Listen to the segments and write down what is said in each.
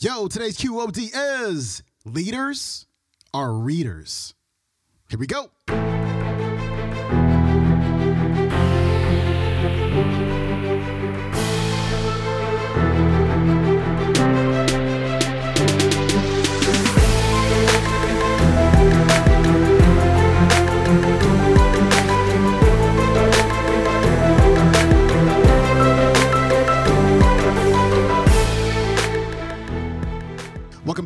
Yo, today's QOD is Leaders are Readers. Here we go.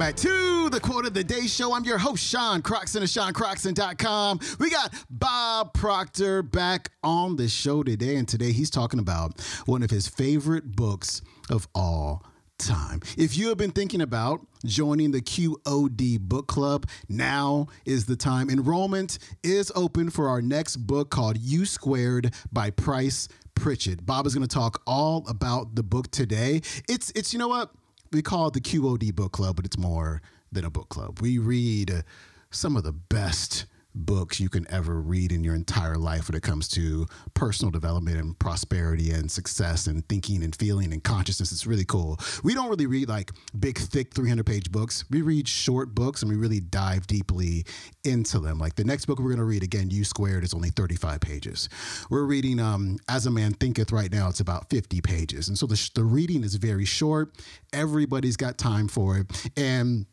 Back to the Quote of the Day Show. I'm your host, Sean Croxton of SeanCroxton.com. We got Bob Proctor back on the show today, and today he's talking about one of his favorite books of all time. If you have been thinking about joining the QOD book club, now is the time. Enrollment is open for our next book called You Squared by Price Pritchett. Bob is going to talk all about the book today. It's it's you know what? We call it the QOD book club, but it's more than a book club. We read some of the best books you can ever read in your entire life when it comes to personal development and prosperity and success and thinking and feeling and consciousness. It's really cool. We don't really read like big, thick 300 page books. We read short books and we really dive deeply into them. Like the next book we're going to read, again, You Squared, is only 35 pages. We're reading um, As a Man Thinketh right now. It's about 50 pages. And so the, the reading is very short. Everybody's got time for it. And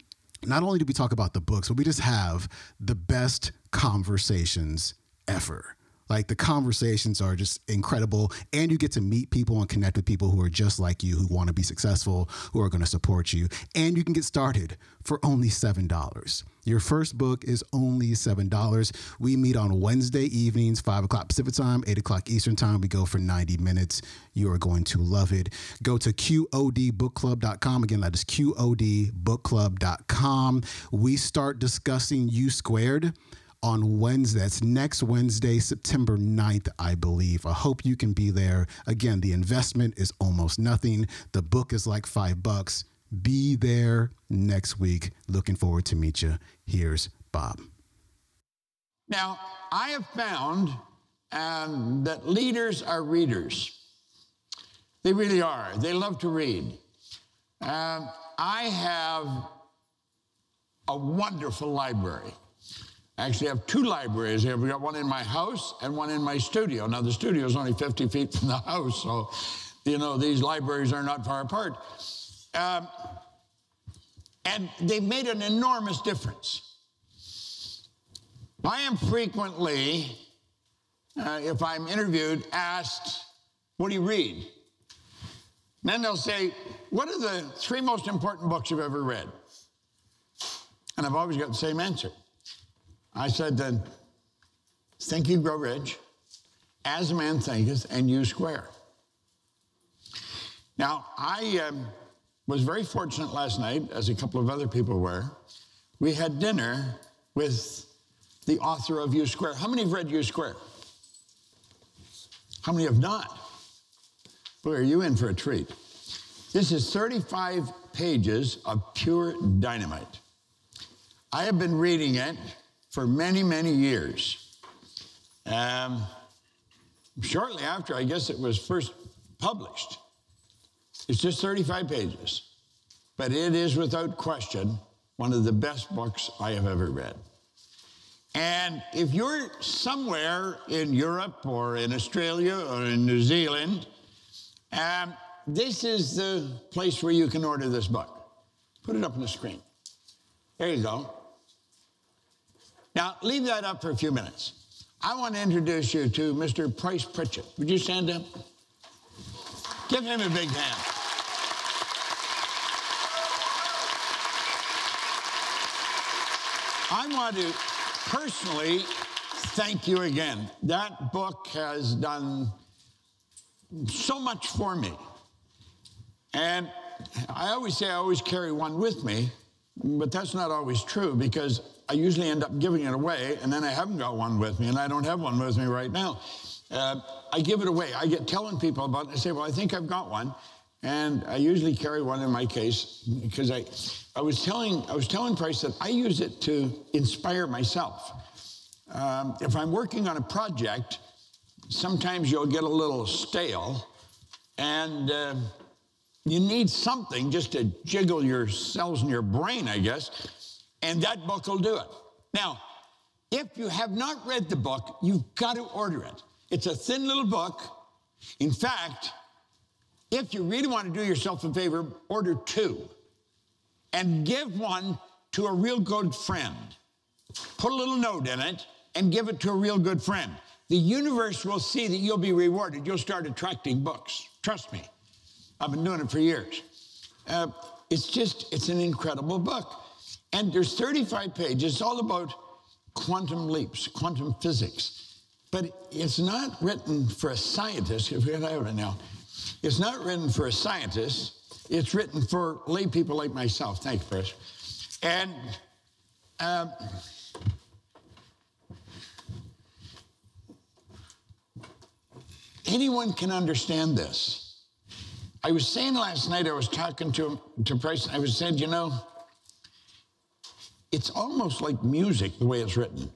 not only do we talk about the books, but we just have the best conversations ever. Like the conversations are just incredible, and you get to meet people and connect with people who are just like you, who want to be successful, who are going to support you. And you can get started for only $7. Your first book is only $7. We meet on Wednesday evenings, 5 o'clock Pacific time, 8 o'clock Eastern time. We go for 90 minutes. You are going to love it. Go to QODbookclub.com. Again, that is QODbookclub.com. We start discussing You Squared on Wednesday. That's next Wednesday, September 9th, I believe. I hope you can be there. Again, the investment is almost nothing. The book is like five bucks. Be there next week. Looking forward to meet you. Here's Bob. Now, I have found um, that leaders are readers. They really are. They love to read. Um, I have a wonderful library. I actually have two libraries here. We've got one in my house and one in my studio. Now, the studio is only 50 feet from the house, so, you know, these libraries are not far apart. Um, and they've made an enormous difference. I am frequently, uh, if I'm interviewed, asked, What do you read? And then they'll say, What are the three most important books you've ever read? And I've always got the same answer. I said, Then Think You Grow Rich, As a Man Thinketh, and you Square. Now, I um, was very fortunate last night, as a couple of other people were. We had dinner with the author of You Square. How many have read You Square? How many have not? Boy, are you in for a treat. This is 35 pages of pure dynamite. I have been reading it for many, many years. Um, shortly after, I guess it was first published. It's just 35 pages, but it is without question one of the best books I have ever read. And if you're somewhere in Europe or in Australia or in New Zealand, um, this is the place where you can order this book. Put it up on the screen. There you go. Now, leave that up for a few minutes. I want to introduce you to Mr. Price Pritchett. Would you stand up? Give him a big hand. I want to personally thank you again. That book has done so much for me. And I always say I always carry one with me, but that's not always true because I usually end up giving it away and then I haven't got one with me and I don't have one with me right now. Uh, I give it away. I get telling people about it. I say, well, I think I've got one. And I usually carry one in my case because I, I was telling, I was telling Price that I use it to inspire myself. Um, if I'm working on a project, sometimes you'll get a little stale, and uh, You need something just to jiggle your cells in your brain, I guess, and that book will do it. Now, if you have not read the book, you've got to order it. It's a thin little book. In fact, if you really want to do yourself a favor, order two and give one to a real good friend. Put a little note in it and give it to a real good friend. The universe will see that you'll be rewarded. You'll start attracting books. Trust me. I've been doing it for years. Uh, it's just, it's an incredible book. And there's 35 pages, all about quantum leaps, quantum physics. But it's not written for a scientist, if we have it now. It's not written for a scientist, it's written for lay people like myself. Thanks, Chris. And um, anyone can understand this. I was saying last night, I was talking to, to Price, I was saying, you know, it's almost like music the way it's written.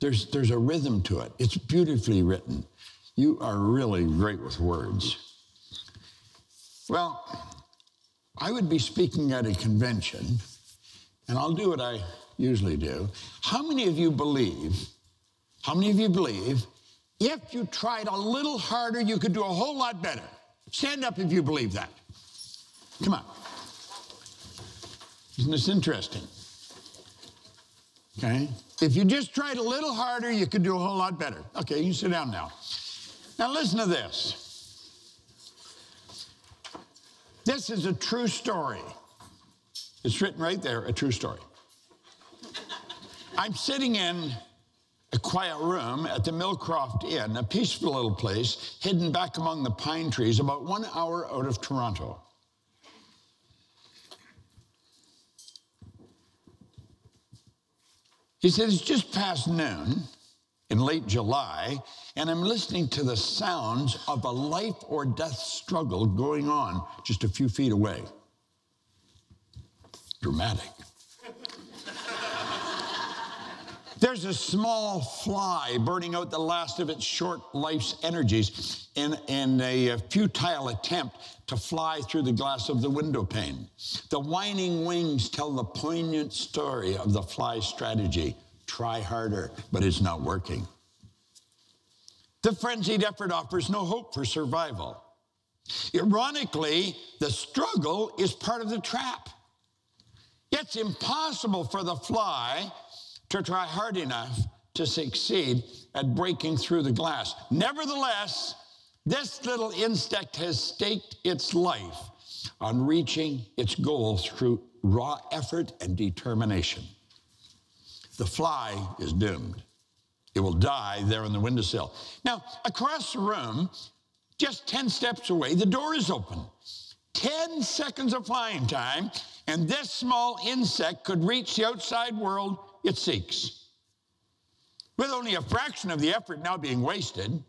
There's, there's a rhythm to it. It's beautifully written. You are really great with words. Well, I would be speaking at a convention, and I'll do what I usually do. How many of you believe, how many of you believe, if you tried a little harder, you could do a whole lot better? Stand up if you believe that. Come on. Isn't this interesting? Okay? If you just tried a little harder, you could do a whole lot better. Okay, you sit down now. Now, listen to this. This is a true story. It's written right there, a true story. I'm sitting in a quiet room at the Millcroft Inn, a peaceful little place hidden back among the pine trees about one hour out of Toronto. He said, It's just past noon in late July, and I'm listening to the sounds of a life or death struggle going on just a few feet away. Dramatic. There's a small fly burning out the last of its short life's energies in, in a futile attempt to fly through the glass of the window pane. The whining wings tell the poignant story of the fly's strategy try harder, but it's not working. The frenzied effort offers no hope for survival. Ironically, the struggle is part of the trap. It's impossible for the fly to try hard enough to succeed at breaking through the glass. Nevertheless, this little insect has staked its life on reaching its goal through raw effort and determination. The fly is doomed. It will die there on the windowsill. Now, across the room, just 10 steps away, the door is open. 10 seconds of flying time, and this small insect could reach the outside world it seeks. With only a fraction of the effort now being wasted,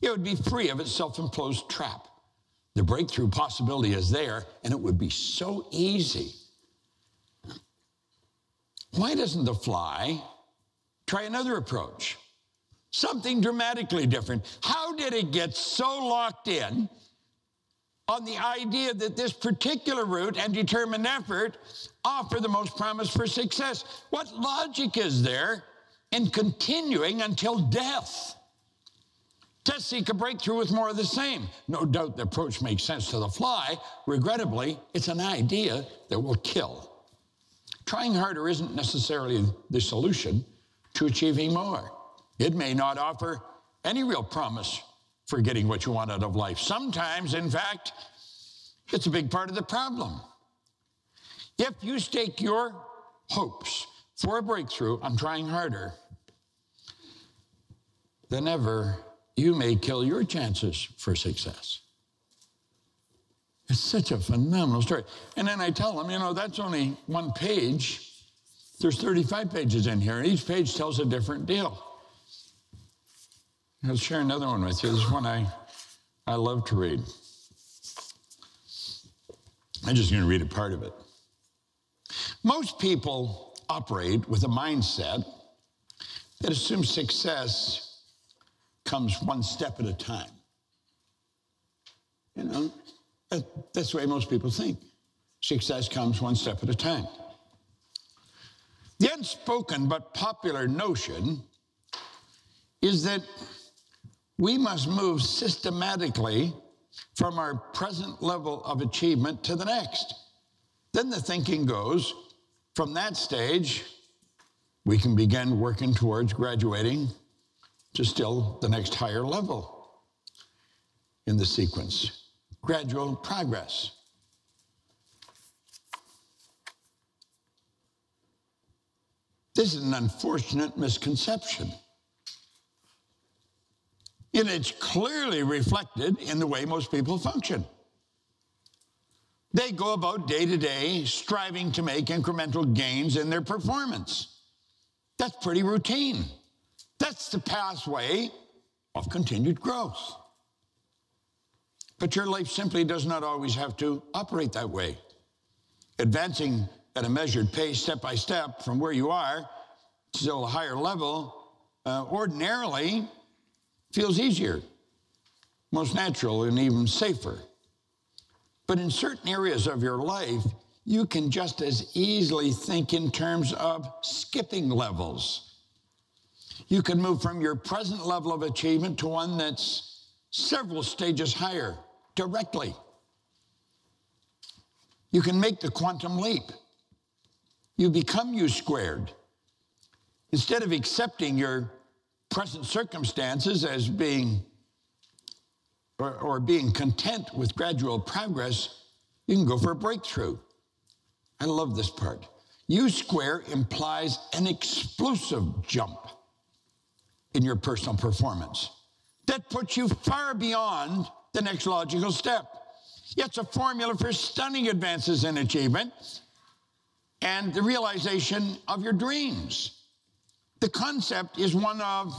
it would be free of its self imposed trap. The breakthrough possibility is there, and it would be so easy. Why doesn't the fly try another approach? Something dramatically different. How did it get so locked in on the idea that this particular route and determined effort offer the most promise for success. What logic is there in continuing until death? To seek a breakthrough with more of the same. No doubt the approach makes sense to the fly. Regrettably, it's an idea that will kill. Trying harder isn't necessarily the solution to achieving more. It may not offer any real promise for getting what you want out of life. Sometimes, in fact, it's a big part of the problem. If you stake your hopes for a breakthrough on trying harder than ever, you may kill your chances for success. It's such a phenomenal story. And then I tell them, you know, that's only one page. There's 35 pages in here, and each page tells a different deal. I'll share another one with you. This is one I, I love to read. I'm just going to read a part of it. Most people operate with a mindset that assumes success comes one step at a time. You know, That's the way most people think. Success comes one step at a time. The unspoken but popular notion is that we must move systematically from our present level of achievement to the next. Then the thinking goes from that stage, we can begin working towards graduating to still the next higher level in the sequence gradual progress. This is an unfortunate misconception. And it's clearly reflected in the way most people function. They go about day to day striving to make incremental gains in their performance. That's pretty routine. That's the pathway of continued growth. But your life simply does not always have to operate that way. Advancing at a measured pace, step by step, from where you are to a higher level, uh, ordinarily feels easier, most natural, and even safer. But in certain areas of your life, you can just as easily think in terms of skipping levels. You can move from your present level of achievement to one that's several stages higher directly. You can make the quantum leap. You become U squared. Instead of accepting your present circumstances as being or, or being content with gradual progress, you can go for a breakthrough. I love this part. U square implies an explosive jump in your personal performance that puts you far beyond the next logical step. It's a formula for stunning advances in achievement and the realization of your dreams. The concept is one of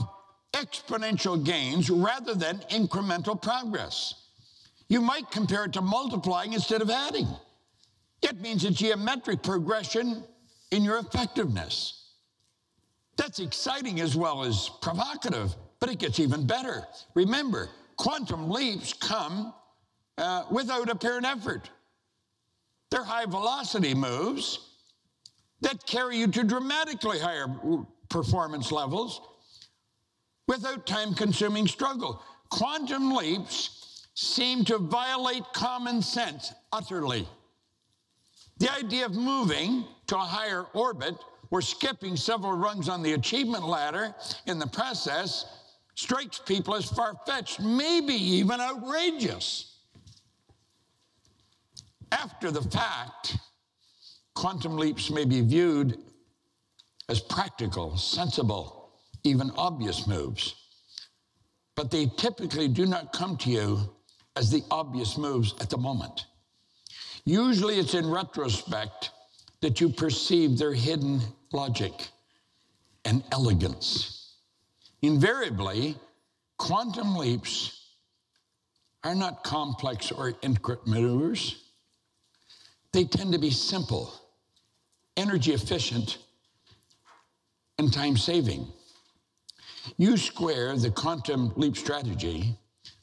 exponential gains rather than incremental progress. You might compare it to multiplying instead of adding. It means a geometric progression in your effectiveness. That's exciting as well as provocative, but it gets even better. Remember, quantum leaps come uh, without apparent effort. They're high velocity moves that carry you to dramatically higher performance levels without time consuming struggle. Quantum leaps seem to violate common sense utterly. The idea of moving to a higher orbit or skipping several rungs on the achievement ladder in the process strikes people as far fetched, maybe even outrageous. After the fact, quantum leaps may be viewed as practical, sensible, even obvious moves. But they typically do not come to you as the obvious moves at the moment. Usually it's in retrospect that you perceive their hidden logic and elegance. Invariably, quantum leaps are not complex or intricate maneuvers. They tend to be simple, energy efficient, and time saving. You square the quantum leap strategy,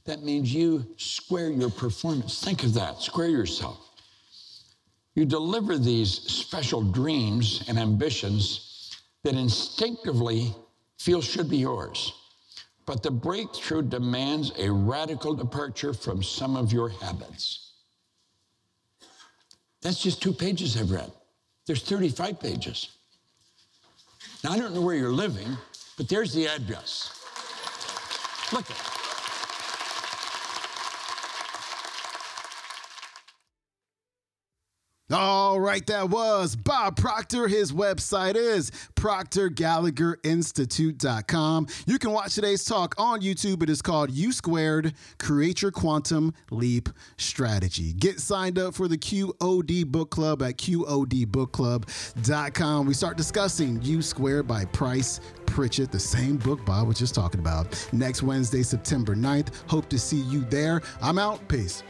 that means you square your performance. Think of that, square yourself. You deliver these special dreams and ambitions that instinctively feel should be yours. But the breakthrough demands a radical departure from some of your habits. That's just two pages I've read. There's 35 pages. Now, I don't know where you're living, but there's the address. Look at it. All right, that was Bob Proctor. His website is proctorgallagherinstitute.com. You can watch today's talk on YouTube. It is called You Squared Create Your Quantum Leap Strategy. Get signed up for the QOD Book Club at QODBookClub.com. We start discussing You Squared by Price Pritchett, the same book Bob was just talking about, next Wednesday, September 9th. Hope to see you there. I'm out. Peace.